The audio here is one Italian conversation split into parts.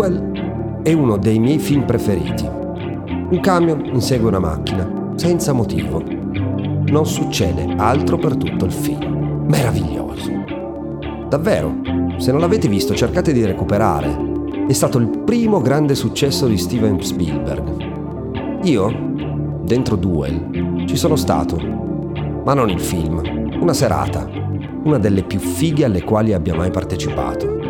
Duel è uno dei miei film preferiti. Un camion insegue una macchina, senza motivo. Non succede altro per tutto il film. Meraviglioso. Davvero, se non l'avete visto cercate di recuperare. È stato il primo grande successo di Steven Spielberg. Io, dentro Duel, ci sono stato, ma non il film, una serata, una delle più fighe alle quali abbia mai partecipato.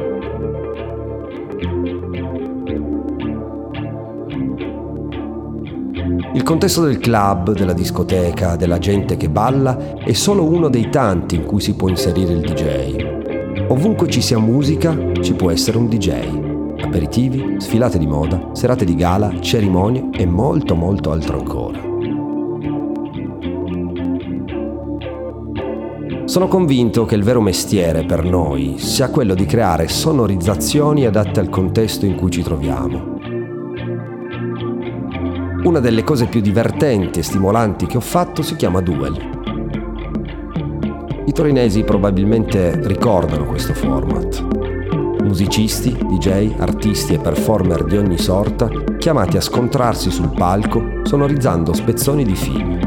Il contesto del club, della discoteca, della gente che balla è solo uno dei tanti in cui si può inserire il DJ. Ovunque ci sia musica ci può essere un DJ. Aperitivi, sfilate di moda, serate di gala, cerimonie e molto molto altro ancora. Sono convinto che il vero mestiere per noi sia quello di creare sonorizzazioni adatte al contesto in cui ci troviamo una delle cose più divertenti e stimolanti che ho fatto si chiama Duel. I torinesi probabilmente ricordano questo format. Musicisti, DJ, artisti e performer di ogni sorta chiamati a scontrarsi sul palco sonorizzando spezzoni di film.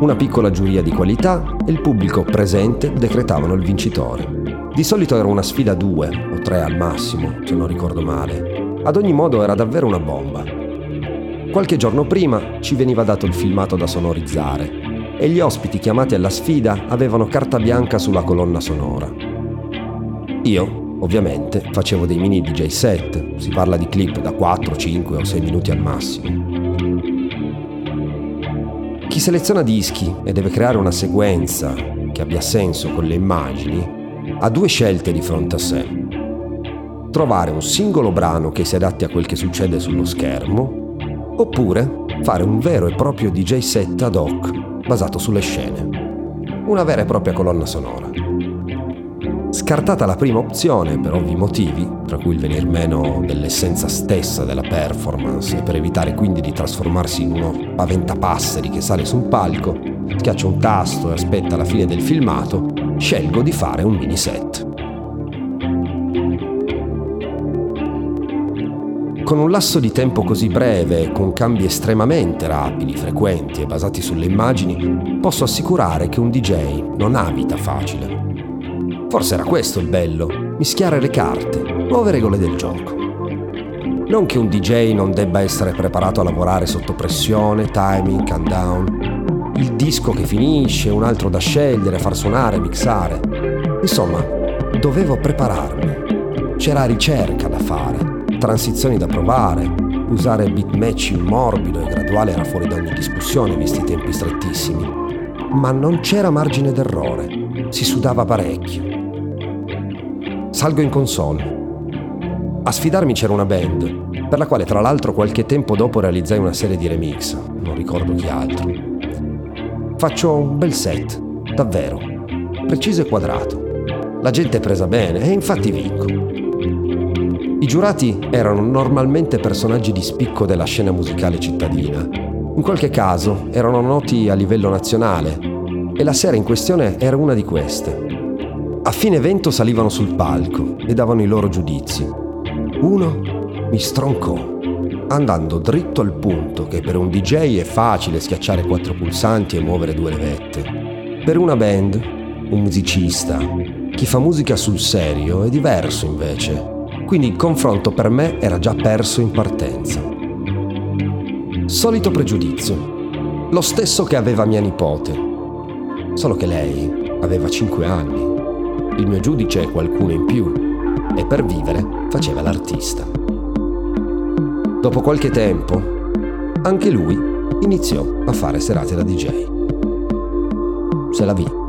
Una piccola giuria di qualità e il pubblico presente decretavano il vincitore. Di solito era una sfida due o tre al massimo, se non ricordo male. Ad ogni modo era davvero una bomba. Qualche giorno prima ci veniva dato il filmato da sonorizzare e gli ospiti chiamati alla sfida avevano carta bianca sulla colonna sonora. Io, ovviamente, facevo dei mini DJ set, si parla di clip da 4, 5 o 6 minuti al massimo. Chi seleziona dischi e deve creare una sequenza che abbia senso con le immagini ha due scelte di fronte a sé. Trovare un singolo brano che si adatti a quel che succede sullo schermo oppure fare un vero e proprio DJ set ad hoc basato sulle scene. Una vera e propria colonna sonora. Scartata la prima opzione per ovvi motivi, tra cui il venir meno dell'essenza stessa della performance e per evitare quindi di trasformarsi in uno paventapasseri che sale su un palco, schiaccia un tasto e aspetta la fine del filmato, scelgo di fare un mini set. Con un lasso di tempo così breve, con cambi estremamente rapidi, frequenti e basati sulle immagini, posso assicurare che un DJ non ha vita facile. Forse era questo il bello, mischiare le carte, nuove regole del gioco. Non che un DJ non debba essere preparato a lavorare sotto pressione, timing, countdown, il disco che finisce, un altro da scegliere, far suonare, mixare. Insomma, dovevo prepararmi. C'era ricerca da fare transizioni da provare, usare beat matching morbido e graduale era fuori da ogni discussione visti i tempi strettissimi. Ma non c'era margine d'errore, si sudava parecchio. Salgo in console. A sfidarmi c'era una band, per la quale tra l'altro qualche tempo dopo realizzai una serie di remix, non ricordo chi altro. Faccio un bel set, davvero, preciso e quadrato. La gente è presa bene e infatti vinco. I giurati erano normalmente personaggi di spicco della scena musicale cittadina. In qualche caso erano noti a livello nazionale e la sera in questione era una di queste. A fine evento salivano sul palco e davano i loro giudizi. Uno mi stroncò, andando dritto al punto che per un DJ è facile schiacciare quattro pulsanti e muovere due levette. Per una band, un musicista, chi fa musica sul serio è diverso invece quindi il confronto per me era già perso in partenza. Solito pregiudizio, lo stesso che aveva mia nipote, solo che lei aveva 5 anni. Il mio giudice è qualcuno in più e per vivere faceva l'artista. Dopo qualche tempo, anche lui iniziò a fare serate da DJ. Se la vi.